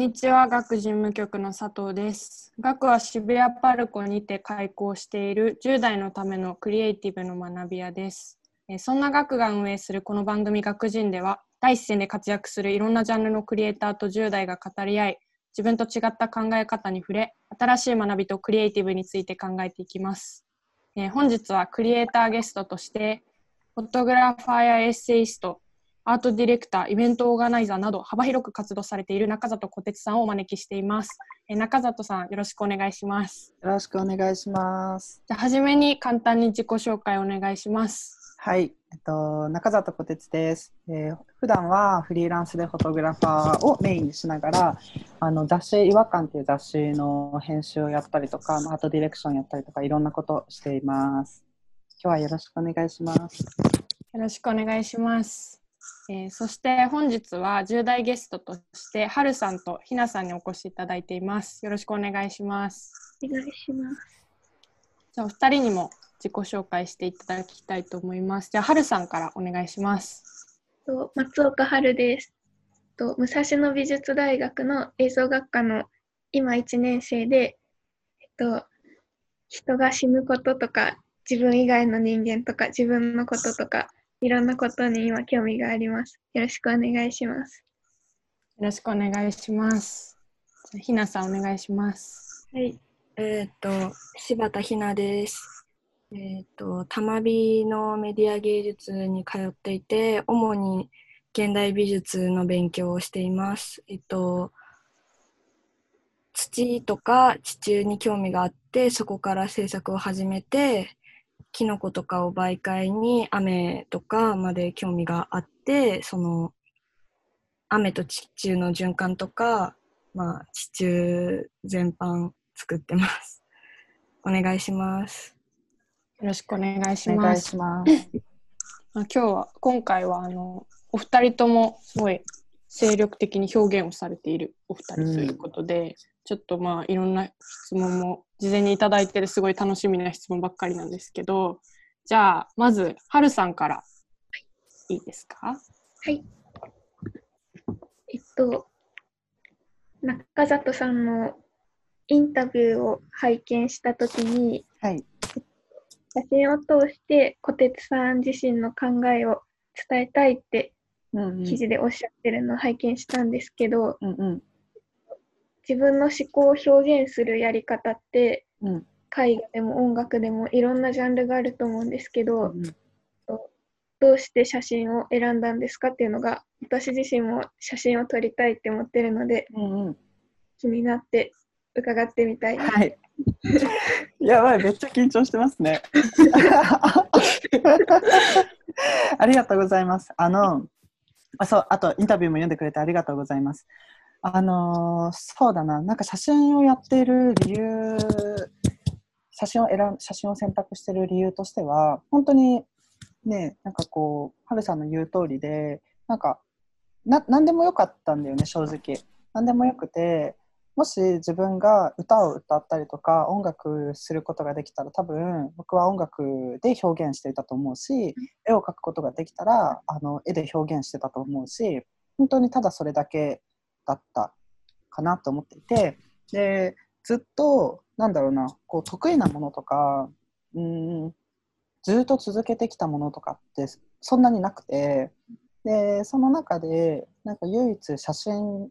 にちは、学事務局の佐藤です。学は渋谷パルコにて開校している10代のためのクリエイティブの学び屋です。えそんな学が運営するこの番組学人では、第一線で活躍するいろんなジャンルのクリエイターと10代が語り合い、自分と違った考え方に触れ、新しい学びとクリエイティブについて考えていきます。え本日はクリエイターゲストとして、フォトグラファーやエッセイスト、アートディレクター、イベントオーガナイザーなど幅広く活動されている中里小鉄さんをお招きしています。えー中里さん、よろしくお願いします。よろしくお願いします。じゃあ、はじめに簡単に自己紹介お願いします。はい、えっと、中里小鉄です、えー。普段はフリーランスでフォトグラファーをメインにしながら、あの雑誌違和感っていう雑誌の編集をやったりとか、まあアートディレクションやったりとか、いろんなことをしています。今日はよろしくお願いします。よろしくお願いします。えーそして本日は10代ゲストとして、はるさんとひなさんにお越しいただいています。よろしくお願いします。お願いします。じゃあ、お二人にも自己紹介していただきたいと思います。じゃあ、はるさんからお願いします。と松岡春です。と武蔵野美術大学の映像学科の今1年生で、えっと、人が死ぬこととか自分以外の人間とか自分のこととかいろんなことに今興味があります。よろしくお願いします。よろしくお願いします。ひなさん、お願いします。はい、えっ、と柴田ひなです。えっ、と玉美のメディア芸術に通っていて、主に現代美術の勉強をしています。えっ、と土とか地中に興味があって、そこから制作を始めて、キノコとかを媒介に雨とかまで興味があって、その雨と地中の循環とか、まあ、地中全般作ってます。お願いします。よろしくお願いします。します。まあ今日は、今回は、あの、お二人ともすごい精力的に表現をされているお二人ということで、ちょっとまあ、いろんな質問も事前にいただいてるすごい楽しみな質問ばっかりなんですけど、じゃあ、まず、はるさんからいいですか？はい。えっと、中里さんのインタビューを拝見したときに、はい、写真を通して小鉄さん自身の考えを伝えたいって記事でおっしゃってるのを拝見したんですけど、うんうん自分の思考を表現するやり方ってうん絵画でも音楽でもいろんなジャンルがあると思うんですけど、うんどうして写真を選んだんですかっていうのが私自身も写真を撮りたいって思ってるのでうんうん気になって伺ってみたい。はい。やばい、めっちゃ緊張してますね。ありがとうございます。あの、あそう、あとインタビューも読んでくれてありがとうございます。あのーそうだな、なんか写真をやっている理由、写真を選ん、写真を選択している理由としては、本当にね、なんかこう、はるさんの言う通りで、なんか、な、なんでもよかったんだよね、正直。なんでもよくて、もし自分が歌を歌ったりとか音楽することができたら多分僕は音楽で表現していたと思うし絵を描くことができたらあの絵で表現してたと思うし本当にただそれだけだったかなと思っていてでずっとなんだろうなこう得意なものとかうんずっと続けてきたものとかってそんなになくてでその中でなんか唯一写真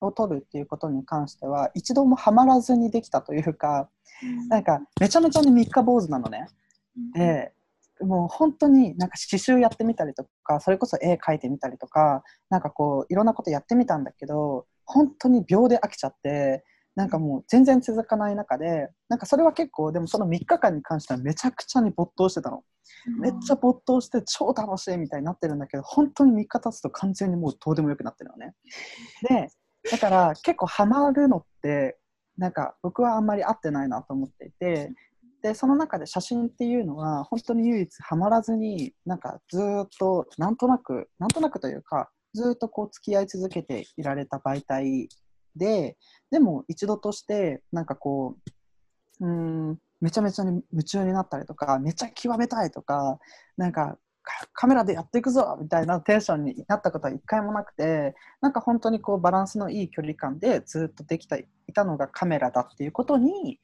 を撮るっていうことに関しては一度もハマらずにできたというかなんかめちゃめちゃに三日坊主なのね。でもう本当になんか刺繍やってみたりとかそれこそ絵描いてみたりとかなんかこういろんなことやってみたんだけど本当に秒で飽きちゃってなんかもう全然続かない中でなんかそれは結構でもその3日間に関してはめちゃくちゃに没頭してたの。めっちゃ没頭して超楽しいみたいになってるんだけど本当に3日経つと完全にもうどうでもよくなってるのね。でだから結構ハマるのってなんか僕はあんまり合ってないなと思っていてでその中で写真っていうのは本当に唯一ハマらずになんかずっとなんとなくなんとなくというかずっとこう付き合い続けていられた媒体ででも一度としてなんかこううんめちゃめちゃに夢中になったりとかめちゃ極めたいとかなんかカメラでやっていくぞみたいなテンションになったことは一回もなくてなんか本当にこうバランスのいい距離感でずっとできていたのがカメラだっていうことに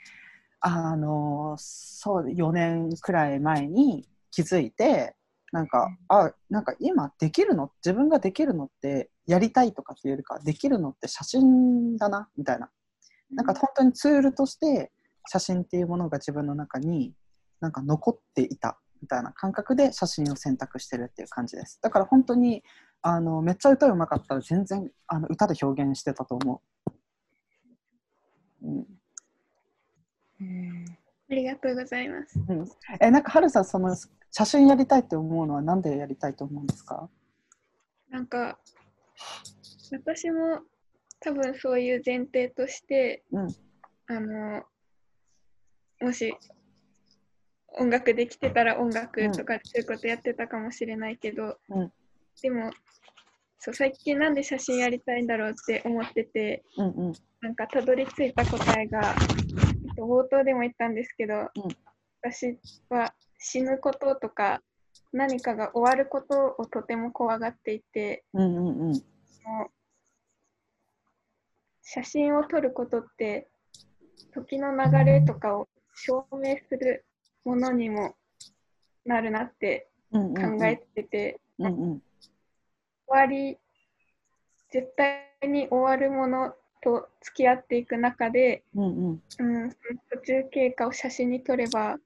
あのそう4年くらい前に気づいてなんかあなんか今できるの自分ができるのってやりたいとかっていうよりかできるのって写真だなみたいな。なんか本当にツールとして写真っていうものが自分の中になんか残っていたみたいな感覚で写真を選択してるっていう感じです。だから本当にあのめっちゃ歌うまかったら全然あの歌で表現してたと思う、うんありがとうございます。うん、えなんか春さんその写真やりたいって思うのはなんでやりたいと思うんですか？なんか私も多分そういう前提として、うん。あのもし音楽できてたら音楽とかそういうことやってたかもしれないけど、うん。でもそう最近なんで写真やりたいんだろうって思っててうんうん。なんかたどり着いた答えが、えっと、冒頭でも言ったんですけど、私は死ぬこととか何かが終わることをとても怖がっていてうんうんうん。写真を撮ることって時の流れとかを証明するものにもなるなってうんうん。考えてて、うんうん終わり絶対に終わるものと付き合っていく中で、うんうん。うん、途中経過を写真に撮れば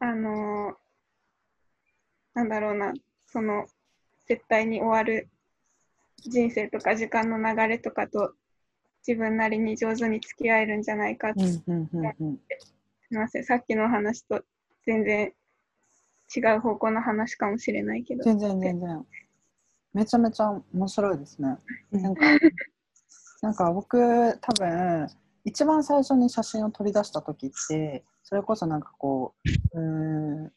あのーなんだろうなその絶対に終わる人生とか時間の流れとかと自分なりに上手に付き合えるんじゃないかって、すうんうんうんうん。みませんさっきの話と全然違う方向の話かもしれないけど。全然全然めちゃめちゃ面白いですね。なんかなんか僕多分一番最初に写真を取り出した時ってそれこそなんかこううーん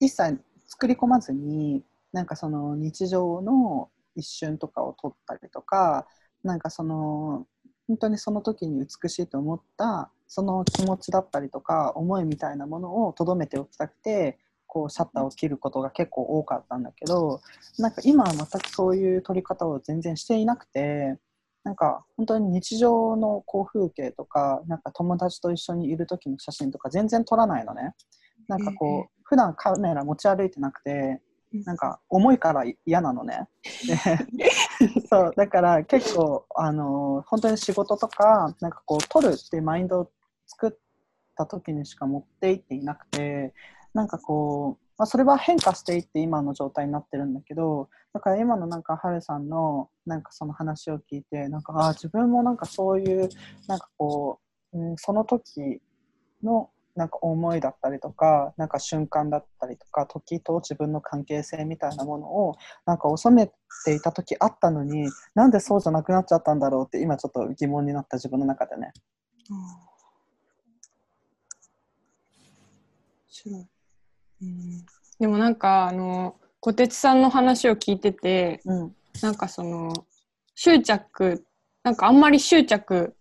一切作り込まずになんかその日常の一瞬とかを撮ったりとかなんかその本当にその時に美しいと思ったその気持ちだったりとか思いみたいなものを留めておきたくてこうシャッターを切ることが結構多かったんだけどなんか今は全くそういう撮り方を全然していなくてなんか本当に日常のこう風景とかなんか友達と一緒にいる時の写真とか全然撮らないのね。なんかこう普段カメラ持ち歩いてなくてなんか重いから嫌なのね。でそうだから結構あの本当に仕事とかなんかこう撮るっていうマインドを作った時にしか持っていっていなくてなんかこう、まあ、それは変化していって今の状態になってるんだけどだから今のなんかハルさんのなんかその話を聞いてなんかあ自分もなんかそういうなんかこう、うん、その時のなんか思いだったりとかなんか瞬間だったりとか時と自分の関係性みたいなものをなんか収めていた時あったのになんでそうじゃなくなっちゃったんだろうって今ちょっと疑問になった自分の中でね。白い、でもなんかあの小鉄さんの話を聞いててうん。なんかその執着なんかあんまり執着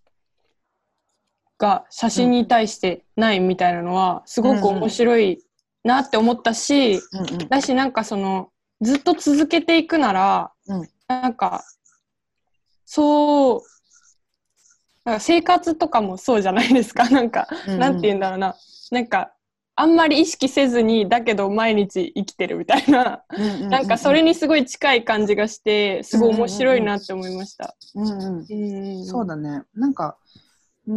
が写真に対してないみたいなのはすごく面白いなって思ったし、うんうん。だしなんかそのずっと続けていくなら、うん。なんかそうなんか生活とかもそうじゃないですか。なんか、うんなんて言うんだろうな。なんかあんまり意識せずにだけど毎日生きてるみたいな、なんかそれにすごい近い感じがしてすごい面白いなって思いました。うんうんうん。そうだね。なんか、うー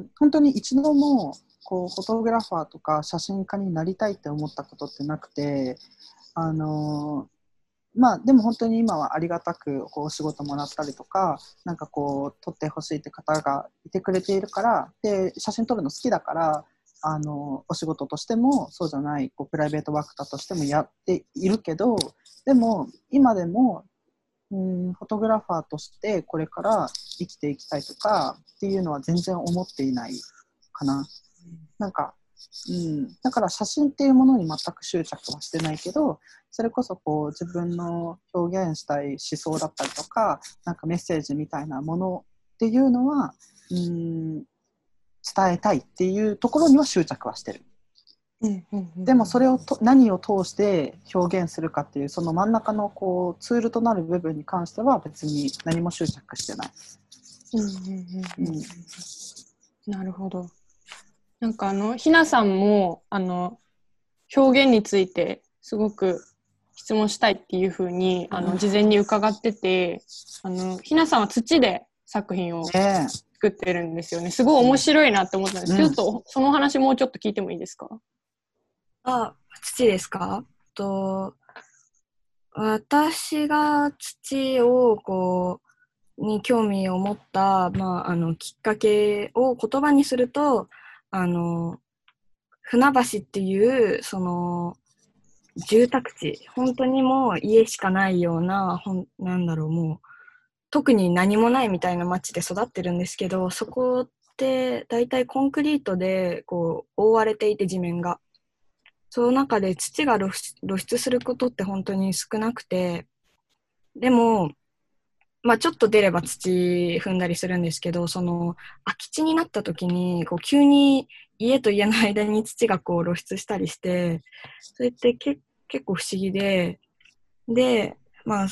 ん、本当に一度も、こう、フォトグラファーとか写真家になりたいって思ったことってなくて、あのーまあ、でも本当に今はありがたく、こう、お仕事もらったりとか、なんかこう、撮ってほしいって方がいてくれているから、で、写真撮るの好きだから、あのお仕事としてもそうじゃないこうプライベートワークだとしてもやっているけどでも今でもうんフォトグラファーとしてこれから生きていきたいとかっていうのは全然思っていないかな。なんか、うん、だから写真っていうものに全く執着はしてないけどそれこそこう自分の表現したい思想だったりとかなんかメッセージみたいなものっていうのは、うん、伝えたいっていうところには執着はしてる。うんうんうんでもそれをと何を通して表現するかっていうその真ん中のこうツールとなる部分に関しては別に何も執着してない。うんうんうんうんなるほど。なんかあのひなさんもあの表現についてすごく質問したいっていうふうにあの事前に伺っててあのひなさんは土で作品をね作ってるんですよね。すごい面白いなって思ったんです。うんちょっとその話もうちょっと聞いてもいいですか？あ、土ですか？と、私が土をこう、に興味を持った、まあ、あの、きっかけを言葉にすると、あの、船橋っていう、その、住宅地、本当にもう家しかないような、ほんなんだろう、もう、特に何もないみたいな街で育ってるんですけど、そこって大体コンクリートでこう覆われていて地面が。その中で土が露出することって本当に少なくて、でも、まあちょっと出れば土踏んだりするんですけど、その空き地になった時に、こう急に家と家の間に土がこう露出したりして、それって結構不思議で、で、まあ、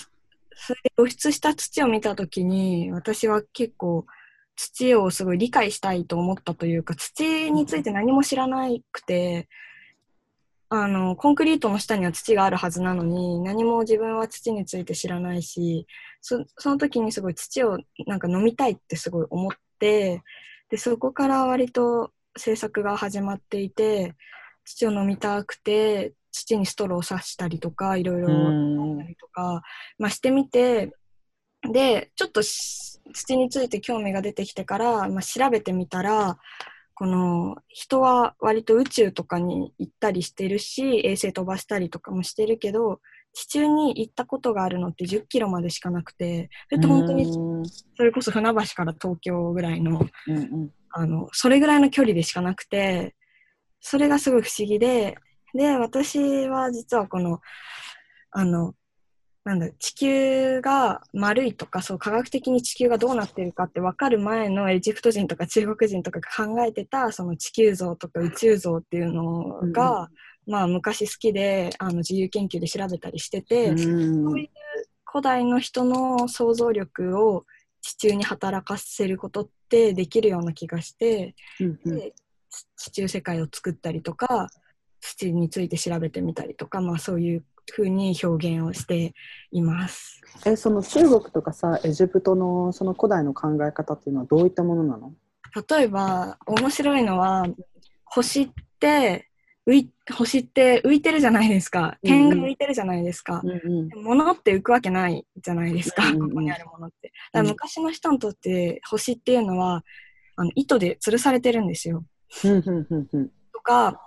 それで露出した土を見た時に、私は結構土をすごい理解したいと思ったというか、土について何も知らなくて、あの、コンクリートの下には土があるはずなのに、何も自分は土について知らないし、そその時にすごい土をなんか飲みたいってすごい思って、で、そこから割と制作が始まっていて、土を飲みたくて、土にストローを刺したりとか、いろいろとか、まあ、してみて、で、ちょっとし土について興味が出てきてから、まあ、調べてみたら、この人は割と宇宙とかに行ったりしてるし、衛星飛ばしたりとかもしてるけど、地中に行ったことがあるのって10キロまでしかなくて、それって本当にうん。それこそ船橋から東京ぐらいの、うんうん。あの、それぐらいの距離でしかなくて、それがすごい不思議で、で、私は実はこの、あの、なんだ、地球が丸いとか、そう、科学的に地球がどうなってるかって分かる前のエジプト人とか中国人とかが考えてた、その地球像とか宇宙像っていうのが、まあ昔好きで、あの、自由研究で調べたりしてて、うん。そういう古代の人の想像力を地中に働かせることってできるような気がして、うんうん。で地中世界を作ったりとか土について調べてみたりとか、まあ、そういうふうに表現をしています。えその中国とかさエジプトのその古代の考え方っていうのはどういったものなの？例えば面白いのは星って浮い星って浮いてるじゃないですか。点が浮いてるじゃないですか、うん物って浮くわけないじゃないですか、うんうんうん。ここにあるものって。だから昔の人にとって星っていうのはあの糸で吊るされてるん。ですよ。うんうんうんうんとか、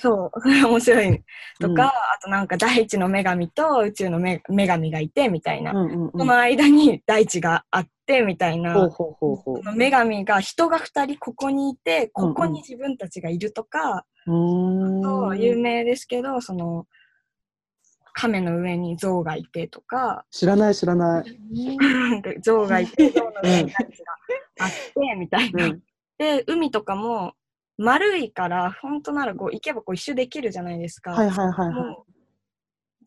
そう、そ れ面白い。とか、あとなんか大地の女神と宇宙の女女神がいてみたいな。うんうんうんその間に大地があってみたいな。ほの女神が人が2人ここにいてここに自分たちがいるとか、うーんそう有名ですけどその亀の上に象がいてとか知らない知らない。象がいて象の上に大地があってみたいな。うんで海とかも丸いから本当ならこう行けばこう一周できるじゃないですか。はいはいはいはい。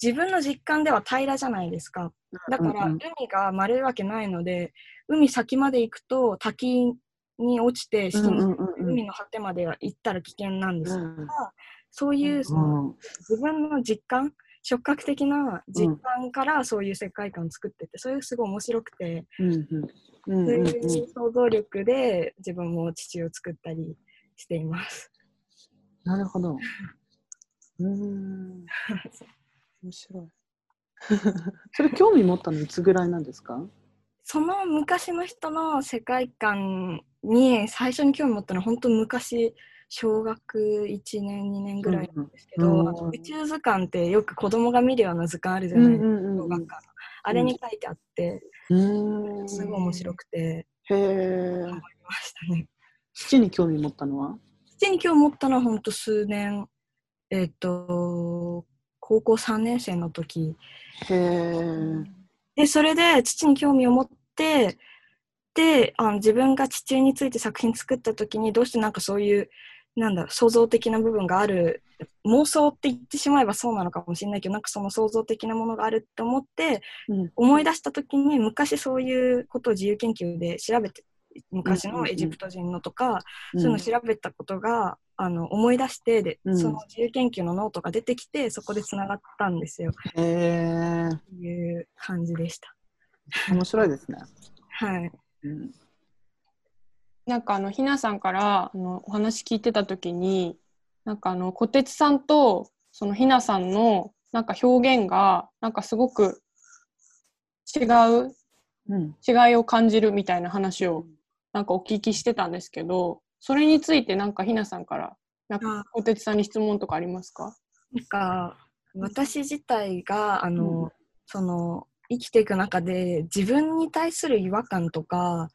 自分の実感では平らじゃないですか。だから海が丸いわけないので、海先まで行くと滝に落ちて海の果てまで行ったら危険なんですよ。うんそういうそのうん自分の実感、触覚的な実感からそういう世界観を作ってて、それがすごい面白くて、うんうんうんそういう想像力で自分も地球を作ったりしています。なるほど。うーん。面白い。それ興味持ったのいつぐらいなんですか？その昔の人の世界観に最初に興味持ったのは本当昔小学1年2年ぐらいなんですけど、うんうん宇宙図鑑ってよく子供が見るような図鑑あるじゃないですか、ん小学館のあれに書いてあって、うん。すごい面白くてへえ。ましたね。土に興味持ったのは？土に興味持ったのは本当数年えっ、と高校3年生の時。へえ。でそれで父に興味を持ってであの自分が地中について作品作った時にどうしてなんかそういうなんだ創造的な部分がある、妄想って言ってしまえばそうなのかもしれないけど、なんかその創造的なものがあるって思って、うん。思い出した時に昔そういうことを自由研究で調べて、昔のエジプト人のとか、うんそういうの調べたことが、あの思い出してで、うんその自由研究のノートが出てきて、そこでつながったんですよ。へえという感じでした。面白いですね。はい。うんなんかあのひなさんからあのお話聞いてた時になんかあの小鉄さんとそのひなさんのなんか表現がなんかすごく違ううん違いを感じるみたいな話をなんかお聞きしてたんですけどそれについてなんかひなさんからなんかあ。小鉄さんに質問とかありますか？なんか私自体があの、うん。その生きていく中で自分に対する違和感とか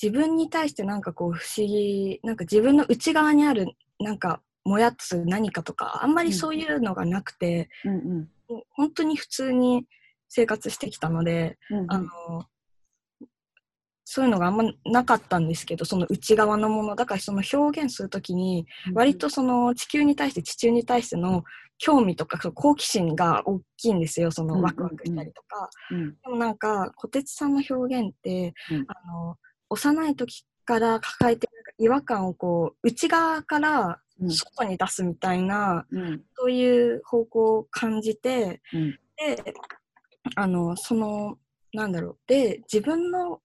自分に対してなんかこう不思議なんか自分の内側にあるなんかもやっとする何かとかあんまりそういうのがなくて、うんうん。本当に普通に生活してきたので、うんうん。あのそういうのがあんまなかったんですけどその内側のものだからその表現するときに割とその地球に対して地中に対しての興味とか好奇心が大きいんですよそうんうんうん。のワクワクしたりとか、うん。でもなんか小鉄さんの表現って、うん。あの幼い時から抱えてる違和感をこう内側からうん。外に出すみたいな、うん。そういう方向を感じてうん。であのそのなんだろう。で自分の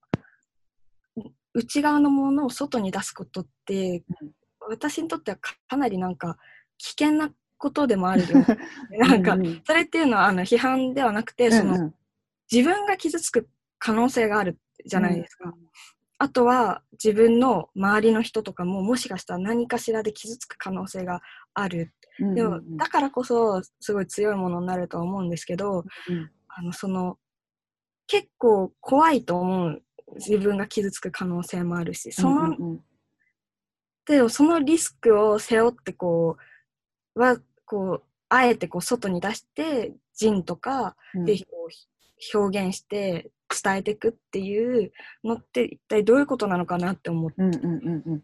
内側のものを外に出すことって、うん。私にとってはかかなりなんか危険なことでもあるよ なんか、うんうんそれっていうのはあの批判ではなくて、そのうん。自分が傷つく可能性があるじゃないですか。あとは自分の周りの人とかももしかしたら何かしらで傷つく可能性がある。うんでも、うん。だからこそすごい強いものになるとは思うんですけど、うん。あのその結構怖いと思う自分が傷つく可能性もあるしその、うんうん。でもそのリスクを背負ってこうはこうあえてこう外に出して人とかうん。でこう表現して伝えていくっていうのって一体どういうことなのかなって思ってうんうんうんうん。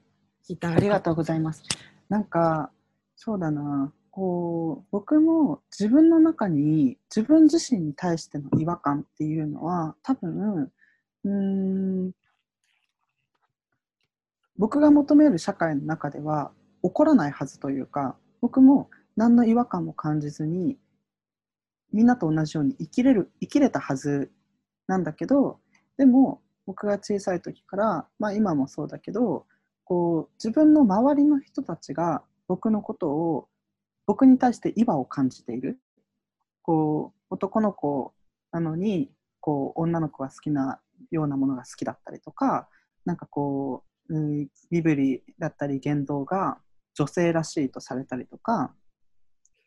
いたありがとうございます。なんか、そうだな、こう、僕も自分の中に、自分自身に対しての違和感っていうのは、多分、うん、僕が求める社会の中では起こらないはずというか、僕も何の違和感も感じずに、みんなと同じように生きれる、生きれたはずなんだけど、でも、僕が小さい時から、まあ今もそうだけど、こう自分の周りの人たちが僕のことを僕に対して違和を感じている。こう男の子なのにこう女の子が好きなようなものが好きだったりとかなんかこう、うん、身振りだったり言動が女性らしいとされたりとか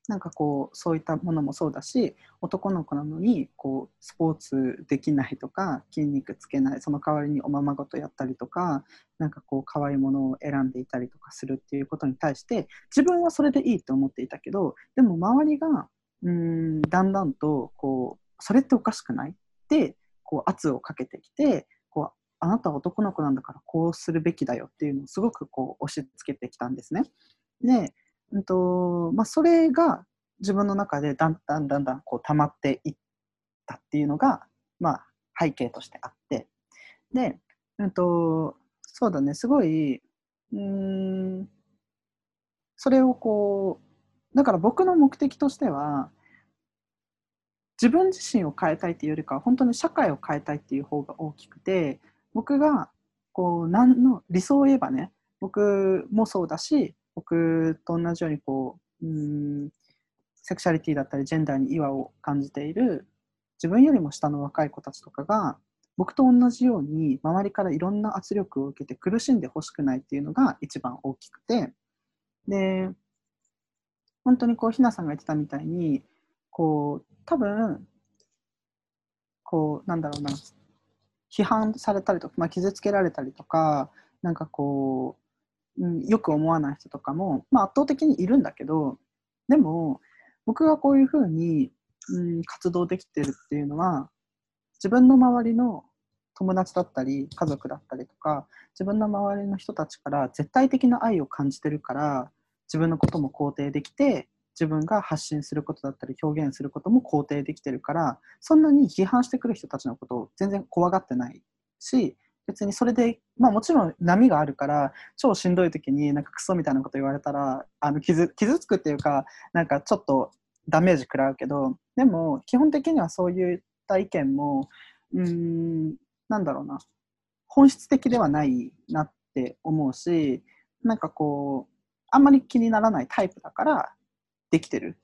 なんかこうそういったものもそうだし男の子なのにこうスポーツできないとか筋肉つけないその代わりにおままごとやったりとかなんかこう可愛いものを選んでいたりとかするっていうことに対して自分はそれでいいと思っていたけどでも周りがうんだんだんとこうそれっておかしくないってこう圧をかけてきてこうあなたは男の子なんだからこうするべきだよっていうのをすごくこう押し付けてきたんですね。で、うんとまあ、それが自分の中でだんだんだんだんこう溜まっていったっていうのが、まあ、背景としてあってで、うんとそうだね、すごい、うん、それをこう、だから僕の目的としては、自分自身を変えたいっていうよりかは、本当に社会を変えたいっていう方が大きくて、僕が、こう、何の、理想を言えばね、僕もそうだし、僕と同じように、こう、うん、セクシャリティだったり、ジェンダーに違和を感じている、自分よりも下の若い子たちとかが、僕と同じように周りからいろんな圧力を受けて苦しんでほしくないっていうのが一番大きくて。で本当にこうひなさんが言ってたみたいにこう多分こうなんだろうな批判されたりとか、まあ、傷つけられたりとかなんかこう、うん、よく思わない人とかも、まあ、圧倒的にいるんだけどでも僕がこういうふうに、うん、活動できてるっていうのは自分の周りの友達だったり家族だったりとか自分の周りの人たちから絶対的な愛を感じてるから自分のことも肯定できて自分が発信することだったり表現することも肯定できてるからそんなに批判してくる人たちのことを全然怖がってないし別にそれで、まあ、もちろん波があるから超しんどい時になんかクソみたいなこと言われたらあの傷傷つくっていうかなんかちょっとダメージ食らうけどでも基本的にはそういった意見もうんなんだろうな本質的ではないなって思うしなんかこうあんまり気にならないタイプだからできてる。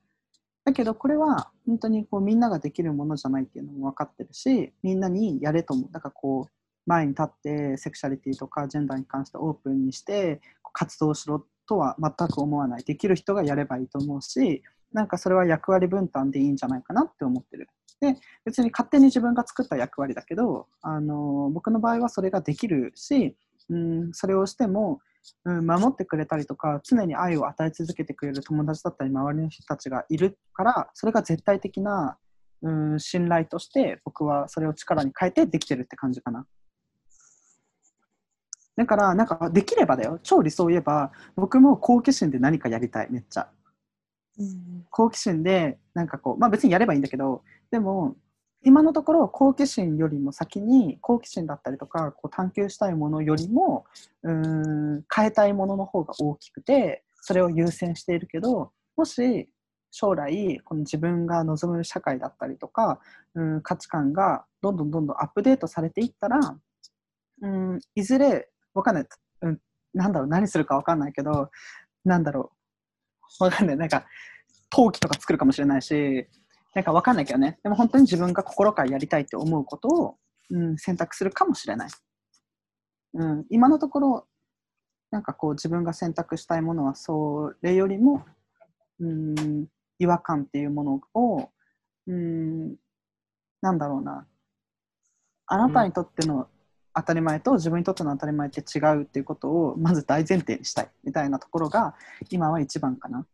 だけどこれは本当にこうみんなができるものじゃないっていうのも分かってるしみんなにやれと思う。だからこう前に立ってセクシャリティとかジェンダーに関してオープンにして活動しろとは全く思わない。できる人がやればいいと思うしなんかそれは役割分担でいいんじゃないかなって思ってる。で別に勝手に自分が作った役割だけどあの僕の場合はそれができるし、うん、それをしても、うん、守ってくれたりとか常に愛を与え続けてくれる友達だったり周りの人たちがいるからそれが絶対的な、うん、信頼として僕はそれを力に変えてできてるって感じかな。だからなんかできればだよ超理想を言えば僕も好奇心で何かやりたいめっちゃ。好奇心でなんかこうまあ別にやればいいんだけどでも今のところ好奇心よりも先に好奇心だったりとかこう探求したいものよりもうん変えたいものの方が大きくてそれを優先しているけどもし将来この自分が望む社会だったりとかうん価値観がどんどんどんどんアップデートされていったらうんいずれわかんない、うん、なんだろう何するかわかんないけどなんだろうわかんないなんか陶器とか作るかもしれないしなんかわかんないけどねでも本当に自分が心からやりたいって思うことを、うん、選択するかもしれない、うん、今のところなんかこう自分が選択したいものはそれよりも、うん、違和感っていうものを、うん、なんだろうなあなたにとっての当たり前と自分にとっての当たり前って違うっていうことをまず大前提にしたいみたいなところが今は一番かな。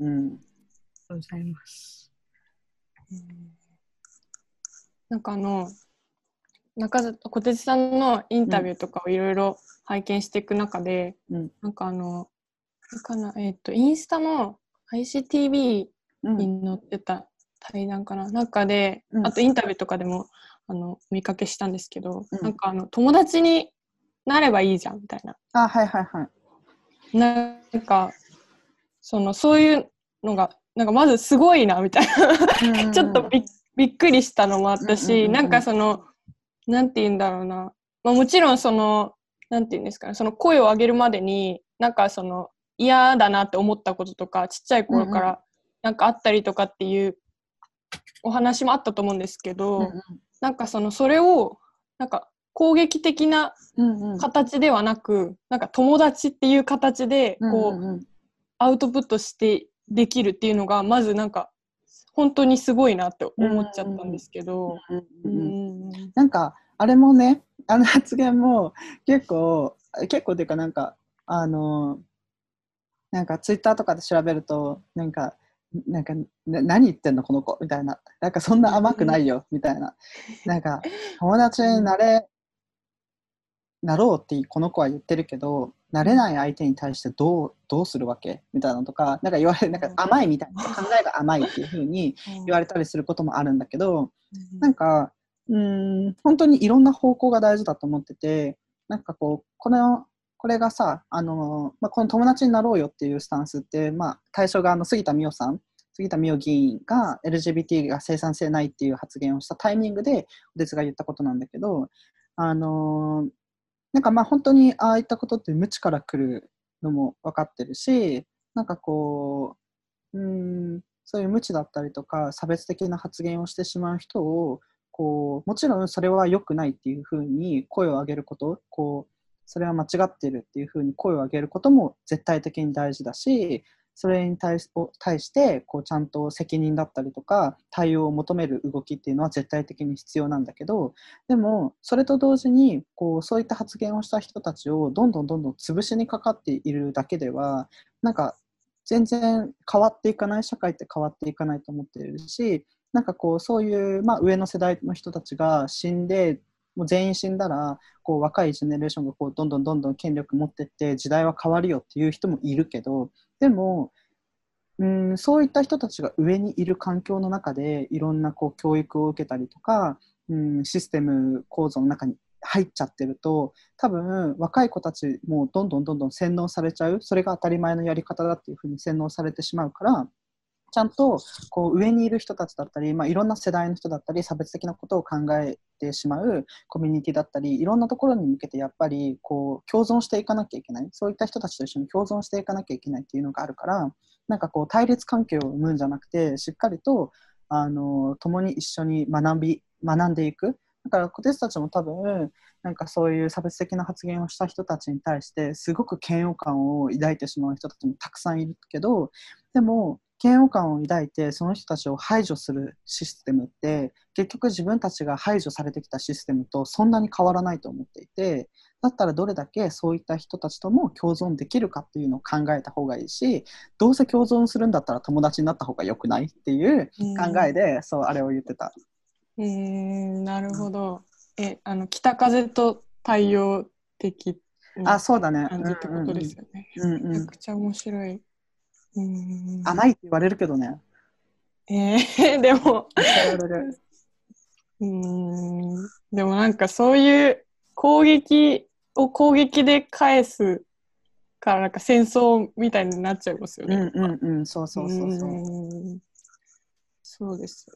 うん。とうございます。なんかあの中小手さんのインタビューとかをいろいろ拝見していく中で、うん、なんかあのかなえっ、ー、とインスタの ICTV に載ってた対談かな、うん、中で、あとインタビューとかでもあの見かけしたんですけど、うん、なんかあの友達になればいいじゃんみたいな。あはいはいはい。なんかそのそういうのがなんかまずすごいなみたいな。ちょっとびびっくりしたのもあったし、なんかそのなんて言うんだろうな、まあ、もちろんそのなんて言うんですかね。その声を上げるまでになんかその嫌だなって思ったこととかちっちゃい頃からなんかあったりとかっていうお話もあったと思うんですけど、うんうん、なんかそのそれをなんか攻撃的な形ではなく、うんうん、なんか友達っていう形でこう、アウトプットしてできるっていうのがまずなんか本当にすごいなって思っちゃったんですけど。なんかあれもねあの発言も結構結構っていうかなんかあのなんかツイッターとかで調べるとなんかなんか何言ってんのこの子みたいな。なんかそんな甘くないよみたいな。なんか友達になれなろうってこの子は言ってるけどなれない相手に対してどうどうするわけ？みたいなのとかなんか言われなんか甘いみたいな考えが甘いっていうふうに言われたりすることもあるんだけどなんかうん本当にいろんな方向が大事だと思っててなんかこうこのこれがさ、あのまあ、この友達になろうよっていうスタンスって、まあ、対象があの杉田水脈さん、杉田水脈議員が LGBT が生産性ないっていう発言をしたタイミングで、お手が言ったことなんだけど、あのなんかまあ本当にああいったことって無知から来るのも分かってるし、なんかこう、うんそういう無知だったりとか差別的な発言をしてしまう人をこうもちろんそれは良くないっていうふうに声を上げることこうそれは間違ってるっていうふうに声を上げることも絶対的に大事だしそれに対対してこうちゃんと責任だったりとか対応を求める動きっていうのは絶対的に必要なんだけどでもそれと同時にこうそういった発言をした人たちをどんどんどんどん潰しにかかっているだけではなんか全然変わっていかない社会って変わっていかないと思っているしなんかこうそういう、まあ、上の世代の人たちが死んでもう全員死んだらこう若いジェネレーションがこうどんどんどんどん権力持ってって時代は変わるよっていう人もいるけどでもうんそういった人たちが上にいる環境の中でいろんなこう教育を受けたりとか、うん、システム構造の中に入っちゃってると多分若い子たちもどんどんどんどん洗脳されちゃう。それが当たり前のやり方だっていうふうに洗脳されてしまうからちゃんとこう上にいる人たちだったり、まあ、いろんな世代の人だったり差別的なことを考えてしまうコミュニティだったりいろんなところに向けてやっぱりこう共存していかなきゃいけない。そういった人たちと一緒に共存していかなきゃいけないっていうのがあるからなんかこう対立関係を生むんじゃなくてしっかりとあの共に一緒に学び学んでいく。だから私たちも多分なんかそういう差別的な発言をした人たちに対してすごく嫌悪感を抱いてしまう人たちもたくさんいるけどでも嫌悪感を抱いてその人たちを排除するシステムって結局自分たちが排除されてきたシステムとそんなに変わらないと思っていてだったらどれだけそういった人たちとも共存できるかっていうのを考えた方がいいしどうせ共存するんだったら友達になった方が良くないっていう考えで、そうあれを言ってた。えー、なるほど。え、あの北風と太陽的あそうだね。感じってことですよね。うんうんめちゃくちゃ面白い。うん甘いって言われるけどね。えー、でも、うん、でもなんかそういう攻撃を攻撃で返すからなんか戦争みたいになっちゃいますよね。うんうんうん、そうそうそうそう。うんそうです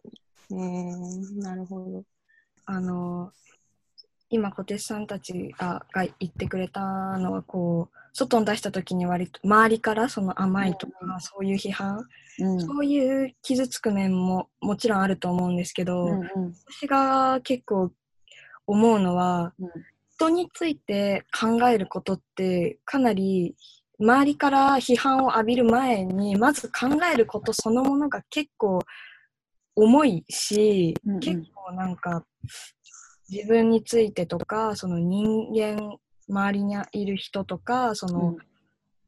よね。うん、なるほど。あの今小手さんたちがが言ってくれたのはこう外に出した時に割と周りからその甘いとか、うんそういう批判、うん。そういう傷つく面ももちろんあると思うんですけど、うんうん。私が結構思うのは、うん。人について考えることってかなり周りから批判を浴びる前にまず考えることそのものが結構重いし、うんうん。結構なんか自分についてとかその人間周りにいる人とかその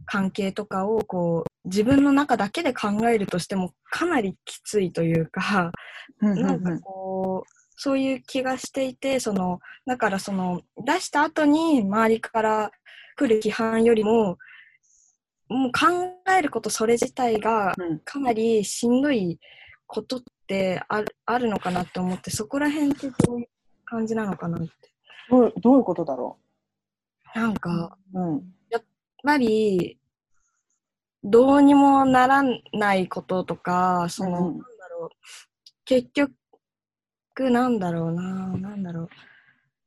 関係とかをこう自分の中だけで考えるとしてもかなりきついというか、うんうんなんかこう、そういう気がしていて、その、だからその、出した後に周りから来る批判よりも、もう考えることそれ自体がうん。かなりしんどいことってあるあるのかなって思って、そこら辺ってどういう感じなのかなって。どうどういうことだろなんか、う、うん。やっぱり、どうにもならないこととか、その、うんなんだろう、結局、なんだろうな、なんだろう。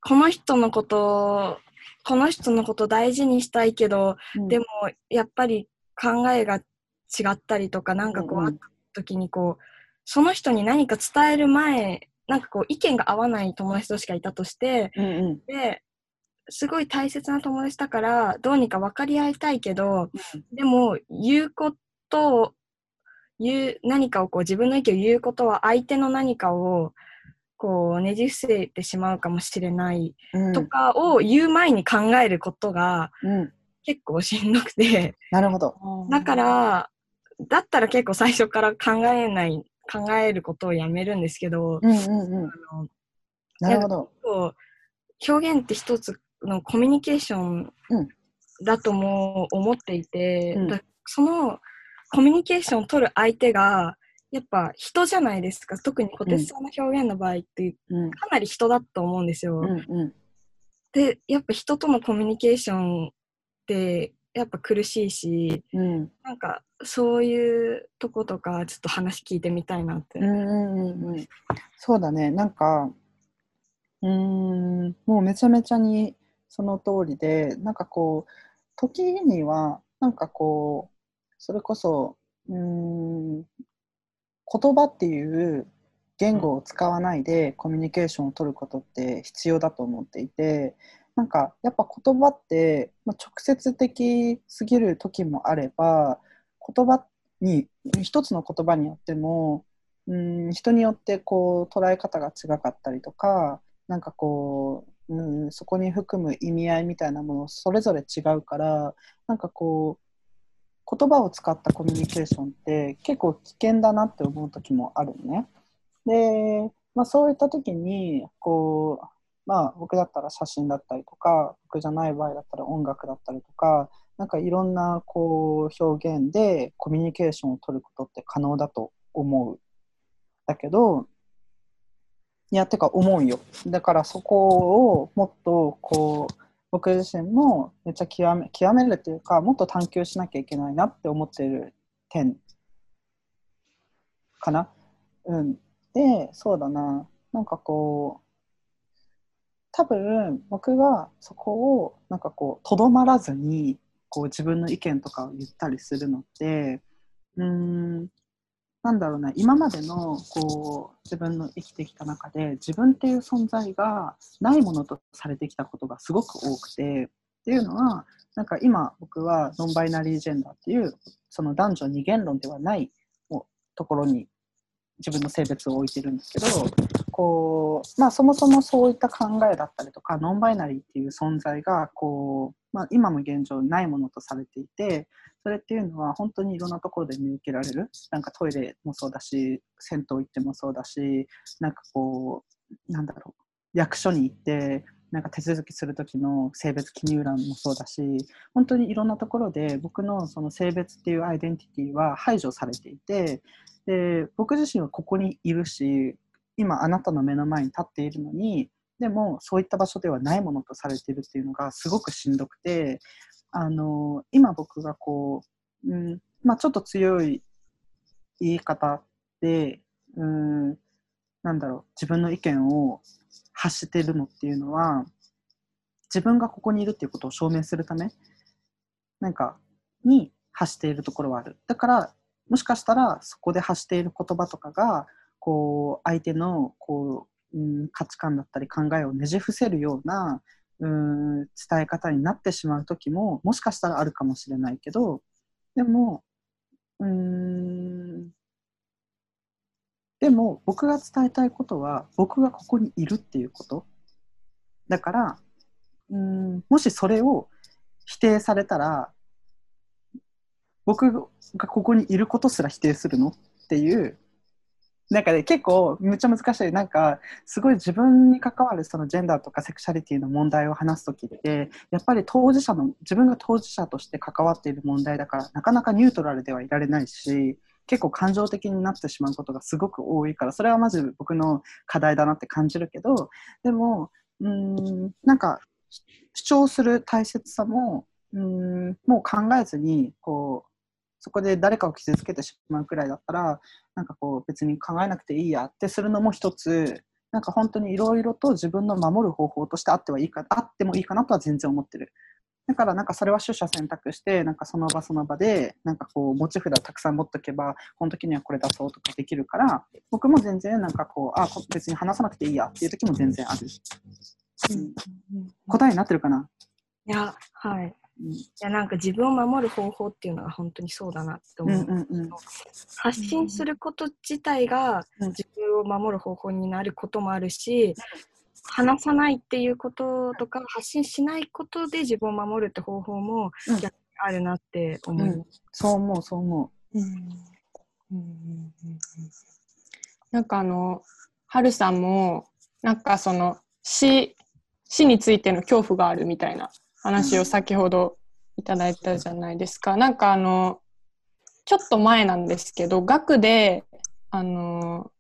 この人のこと、この人のこと大事にしたいけど、でも、やっぱり考えが違ったりとか、なんかこう、うんうん。あった時にこう、その人に何か伝える前、なんかこう、意見が合わない友達としかいたとして、うんうん。で、すごい大切な友達だから、どうにか分かり合いたいけど、でも、言うことを、言う、何かをこう自分の意見を言うことは相手の何かを、こうねじ伏せてしまうかもしれないうん。とかを言う前に考えることがうん。結構しんどくて、なるほど。だか、ら、だったら結構最初から考えない、考えることをやめるんですけど、うんうんうん。あのなるほど。表現って一つのコミュニケーションうん。だとも思っていて、うん。だそのコミュニケーションを取る相手がやっぱ人じゃないですか。特に小鉄さんの表現の場合ってうん。かなり人だと思うんですよ。うんうん。でやっぱ人とのコミュニケーションってやっぱ苦しいしうん。なんかそういうとことかちょっと話聞いてみたいなって。うんうんうんそうだねなんかうんもうめちゃめちゃにその通りでなんかこう時にはなんかこうそれこそうん言葉っていう言語を使わないでコミュニケーションを取ることって必要だと思っていてなんかやっぱ言葉って、まあ、直接的すぎる時もあれば言葉に一つの言葉によってもうん人によってこう捉え方が違かったりとかなんかこう、うん、そこに含む意味合いみたいなものそれぞれ違うからなんかこう言葉を使ったコミュニケーションって結構危険だなって思う時もあるのね。で、まあ、そういった時にこう、まあ、僕だったら写真だったりとか僕じゃない場合だったら音楽だったりとかなんかいろんなこう表現でコミュニケーションを取ることって可能だと思う。だけどいやてか思うよ。だからそこをもっとこう僕自身もめっちゃ極め極めるっていうかもっと探求しなきゃいけないなって思ってる点かな。うん、でそうだななんかこう多分僕がそこをなんかこうとどまらずにこう自分の意見とかを言ったりするのってうんなんだろうな今までのこう自分の生きてきた中で自分っていう存在がないものとされてきたことがすごく多くてっていうのはなんか今僕はノンバイナリージェンダーっていうその男女二元論ではないところに自分の性別を置いてるんですけどこう、まあ、そもそもそういった考えだったりとかノンバイナリーっていう存在がこう、まあ、今も現状ないものとされていてそれっていうのは本当にいろんなところで見受けられる。なんかトイレもそうだし銭湯行ってもそうだしなんかこうなんだろう役所に行ってなんか手続きする時の性別記入欄もそうだし本当にいろんなところで僕のその性別っていうアイデンティティは排除されていてで僕自身はここにいるし今あなたの目の前に立っているのにでもそういった場所ではないものとされているっていうのがすごくしんどくてあの今僕がこう、うんまあ、ちょっと強い言い方で、うん、なんだろう自分の意見を発しているのっていうのは自分がここにいるっていうことを証明するためなんかに発しているところはある。だからもしかしたらそこで発している言葉とかがこう相手のこう、うん、価値観だったり考えをねじ伏せるようなうん伝え方になってしまう時ももしかしたらあるかもしれないけどでもうんでも僕が伝えたいことは僕がここにいるっていうこと。だからうん。もしそれを否定されたら僕がここにいることすら否定するの？っていう。なんかね結構むっちゃ難しい。なんかすごい自分に関わるそのジェンダーとかセクシャリティの問題を話す時ってやっぱり当事者の自分が当事者として関わっている問題だからなかなかニュートラルではいられないし結構感情的になってしまうことがすごく多いからそれはまず僕の課題だなって感じるけどでもうんなんか主張する大切さもうんもう考えずにこうそこで誰かを傷つけてしまうくらいだったらなんかこう別に考えなくていいやってするのも一つなんか本当にいろいろと自分の守る方法としてあってはいいかあってもいいかなとは全然思ってる。だからなんかそれは取捨選択してなんかその場その場でなんかこう持ち札たくさん持っとけばこの時にはこれ出そうとかできるから僕も全然なんかこうあ別に話さなくていいやっていう時も全然ある、うん、答えになってるかな？いやはい。いやなんか自分を守る方法っていうのが本当にそうだなって思う,、うんうんうん、発信すること自体が自分を守る方法になることもあるし、話さないっていうこととか発信しないことで自分を守るって方法もあるなって思う、うん、そう思うそう思う、うん。うんうん、なんかあのはるさんもなんかその死死についての恐怖があるみたいな話を先ほどいただいたじゃないですか。なんかあのちょっと前なんですけど学であの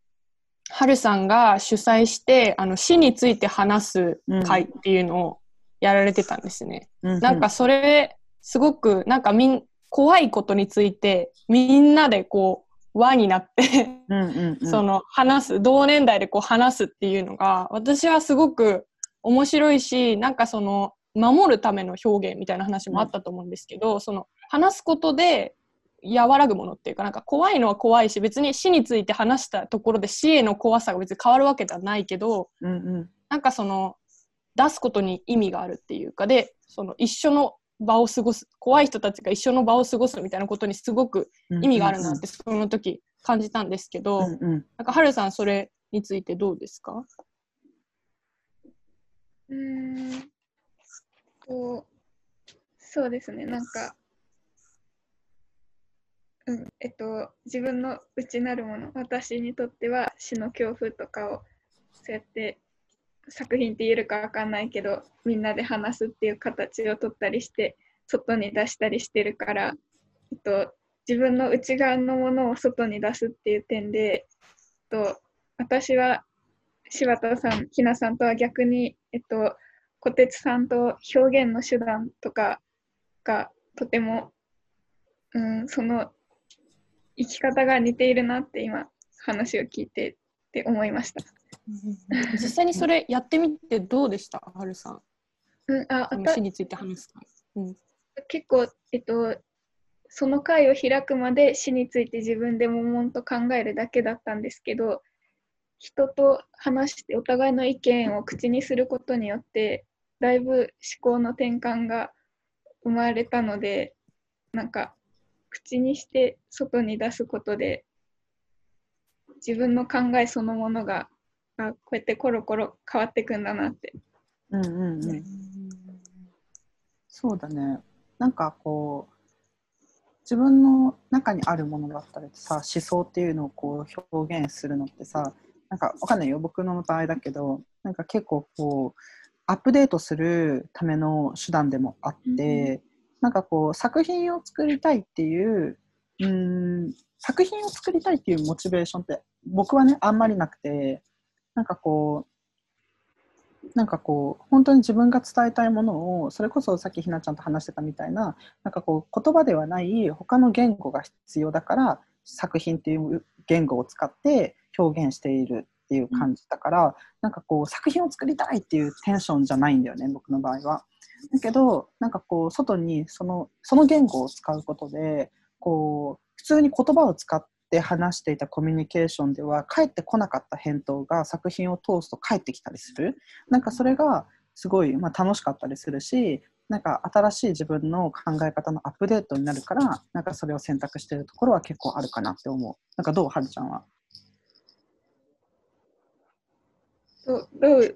はるさんが主催してあの死について話す会っていうのをやられてたんですね。うん、なんかそれすごくなんかみん怖いことについてみんなでこう輪になってその話す同年代でこう話すっていうのが私はすごく面白いしなんかその守るための表現みたいな話もあったと思うんですけど、うん、その話すことで和らぐものっていうかなんか怖いのは怖いし別に死について話したところで死への怖さが別に変わるわけではないけど、うんうん、なんかその出すことに意味があるっていうかでその一緒の場を過ごす怖い人たちが一緒の場を過ごすみたいなことにすごく意味があるなってその時感じたんですけど、うんうん、なんかはるさんそれについてどうですか？うん。とそうですね。なんかうんえっと、自分の内なるもの私にとっては死の恐怖とかをそうやって作品って言えるかわかんないけどみんなで話すっていう形を取ったりして外に出したりしてるから、えっと、自分の内側のものを外に出すっていう点で、えっと、私は柴田さん、ひなさんとは逆に、えっと、小鉄さんと表現の手段とかがとても、うん、その生き方が似ているなって今話を聞いてって思いました。実際にそれやってみてどうでした？はるさん。うん、あ死について話すか。うん。結構、えっと、その回を開くまで死について自分で悶々と考えるだけだったんですけど人と話してお互いの意見を口にすることによってだいぶ思考の転換が生まれたのでなんか口にして外に出すことで自分の考えそのものがあこうやってコロコロ変わっていくんだなって。うんうんうん。そうだね。なんかこう、自分の中にあるものだったりさ、思想っていうのをこう表現するのってさ、なんかわかんないよ、僕の場合だけど、なんか結構こう、アップデートするための手段でもあって、なんかこう、作品を作りたいっていう、うん、作品を作りたいっていうモチベーションって僕はね、あんまりなくて、なんかこう、なんかこう本当に自分が伝えたいものをそれこそさっきひなちゃんと話してたみたいななんかこう言葉ではない他の言語が必要だから作品っていう言語を使って表現しているっていう感じだから、なんかこう作品を作りたいっていうテンションじゃないんだよね僕の場合は。だけどなんかこう外にそのその言語を使うことでこう普通に言葉を使って話していたコミュニケーションでは返ってこなかった返答が作品を通すと返ってきたりする。なんかそれがすごい、まあ、楽しかったりするしなんか新しい自分の考え方のアップデートになるからなんかそれを選択しているところは結構あるかなって思う。なんかどうはるちゃんは？どうどう？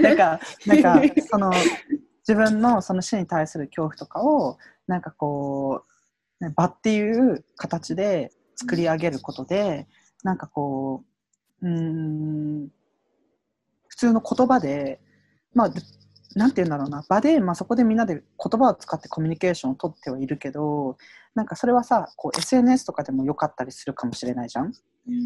なんかなんかその 自分のその死に対する恐怖とかをなんかこうね場っていう形で作り上げることでなんかこううーん普通の言葉でまあなんて言うんだろうな場で、まあ、そこでみんなで言葉を使ってコミュニケーションを取ってはいるけどなんかそれはさこう SNS とかでもよかったりするかもしれないじゃん。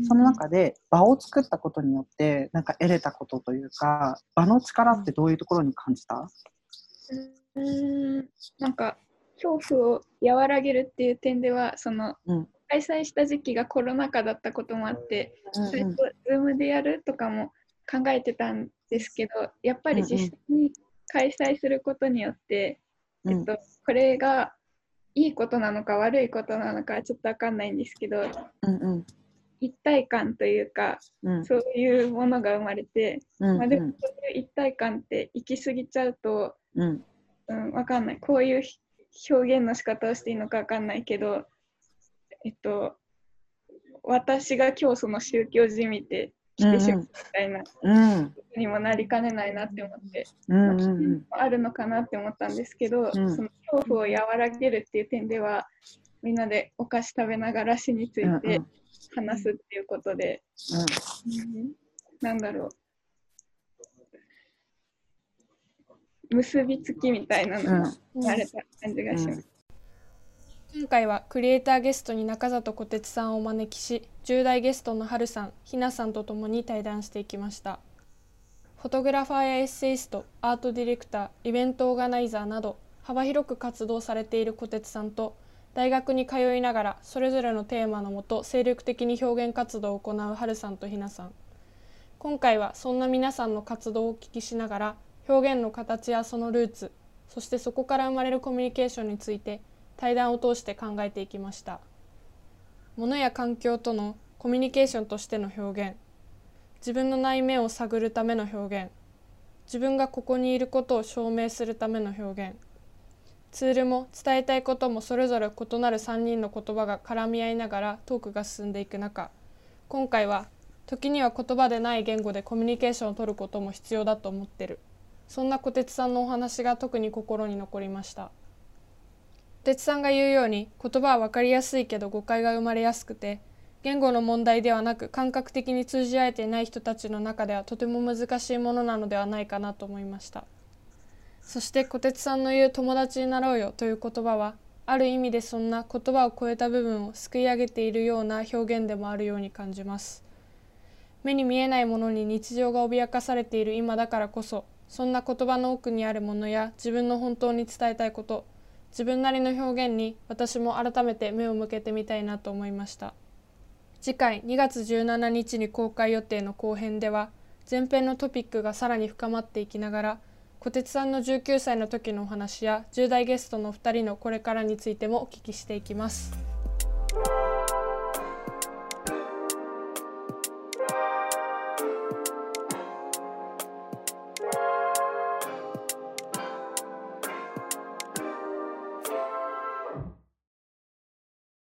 その中で場を作ったことによってなんか得れたことというか場の力ってどういうところに感じた、うーん。なんか恐怖を和らげるっていう点ではその、うん。開催した時期がコロナ禍だったこともあって、それと Zoom でやるとかも考えてたんですけどやっぱり実際に開催することによって、うん。えっと、これがいいことなのか悪いことなのかはちょっと分かんないんですけどうんうん。一体感というかうん。そういうものが生まれて、うん。まあ、でもそういう一体感って行き過ぎちゃうとうん。うん、わかんない。こういうひ表現の仕方をしていいのかわかんないけど、えっと、私が今日その宗教じみて来てしまうみたいなうん。にもなりかねないなって思って、うんうんあるのかなって思ったんですけど、ん。その恐怖を和らげるっていう点では、みんなでお菓子食べながら死についうんて話すっていうことで、うん。なんだろう。結びつきみたいなのが生まれた感じがします。今回はクリエイターゲストに中里小鉄さんをお招きし10代ゲストの春さんひなさんとともに対談していきました。フォトグラファーやエッセイストアートディレクターイベントオーガナイザーなど幅広く活動されている小鉄さんと大学に通いながらそれぞれのテーマのもと精力的に表現活動を行う春さんとひなさん。今回はそんな皆さんの活動をお聞きしながら表現の形やそのルーツそしてそこから生まれるコミュニケーションについて対談を通して考えていきました。物や環境とのコミュニケーションとしての表現自分の内面を探るための表現自分がここにいることを証明するための表現ツールも伝えたいこともそれぞれ異なる3人の言葉が絡み合いながらトークが進んでいく中今回は時には言葉でない言語でコミュニケーションを取ることも必要だと思ってる。そんな小鉄さんのお話が特に心に残りました。小鉄さんが言うように言葉は分かりやすいけど誤解が生まれやすくて言語の問題ではなく感覚的に通じ合えていない人たちの中ではとても難しいものなのではないかなと思いました。そして小鉄さんの言う「友達になろうよ」という言葉はある意味でそんな言葉を超えた部分をすくい上げているような表現でもあるように感じます。目に見えないものに日常が脅かされている今だからこそそんな言葉の奥にあるものや自分の本当に伝えたいこと自分なりの表現に私も改めて目を向けてみたいなと思いました次回2月17日に公開予定の後編では前編のトピックがさらに深まっていきながら小鉄さんの19歳の時のお話や10代ゲストの2人のこれからについてもお聞きしていきます。